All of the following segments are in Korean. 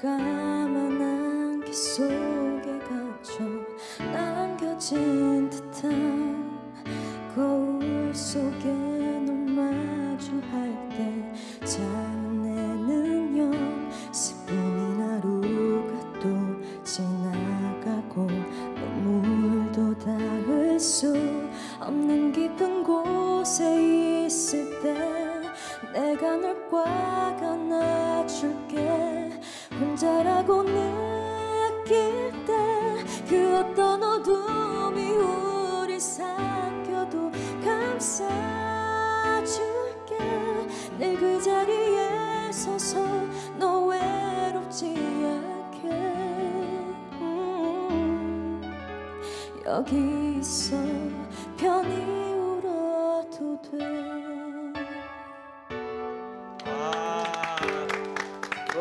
까만 안개 속에 갇혀 남겨진 듯한 거울 속에 널 마주할 때 잠내는 연습뿐인 하루가 또 지나가고 눈물도 닿을 수 없는 깊은 곳에 있을 때 내가 널 꽉 안아줄게 혼자라고 느낄 때 그 어떤 어둠이 우릴 삼켜도 감싸줄게. 늘그 자리에 서서 너 외롭지 않게. 음, 여기 있어 편히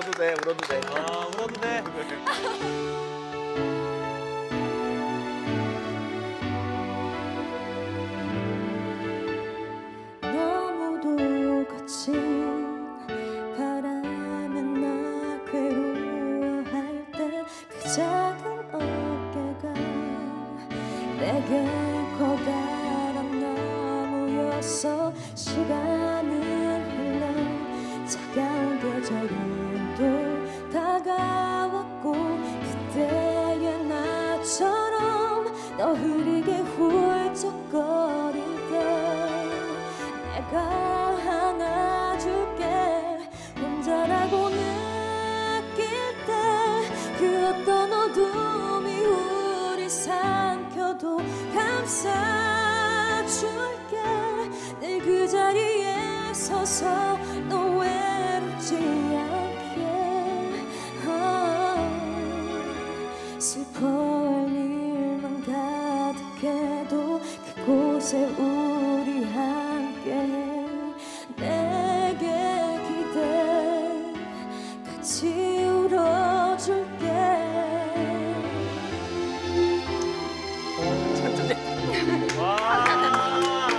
울어도 돼, 울어도 돼. 아 울어도 돼. 너무도 거친 바람에 나 괴로워할 때 그 작은 어깨가 내게 커다란 나무였어 시간 흐리게 훌쩍거릴 때 내가 안아줄게. 혼자라고 느낄 때 그 어떤 어둠이 우리 삼켜도 감싸줄게. 늘 그 자리에 서서 너 외롭지 않게. 아, 슬퍼 그곳에 우리 함께해 내게 기대 같이 울어줄게 와.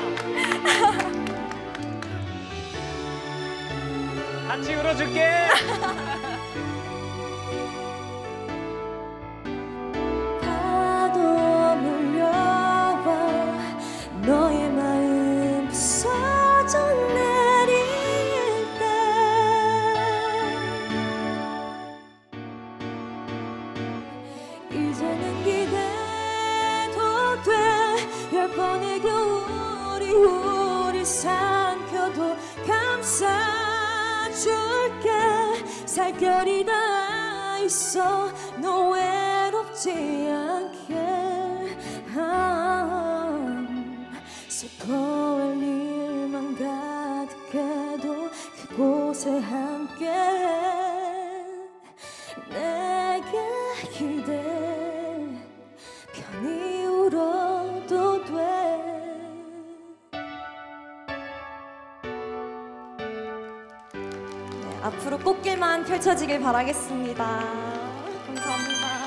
같이 울어줄게. 번의 겨울이 우리 삼켜도 감싸줄게. 살결이 닿아 있어 너 외롭지 않게. 아, 슬퍼할 일만 가득해도 그곳에 함께 내게 기대 앞으로 꽃길만 펼쳐지길 바라겠습니다. 감사합니다.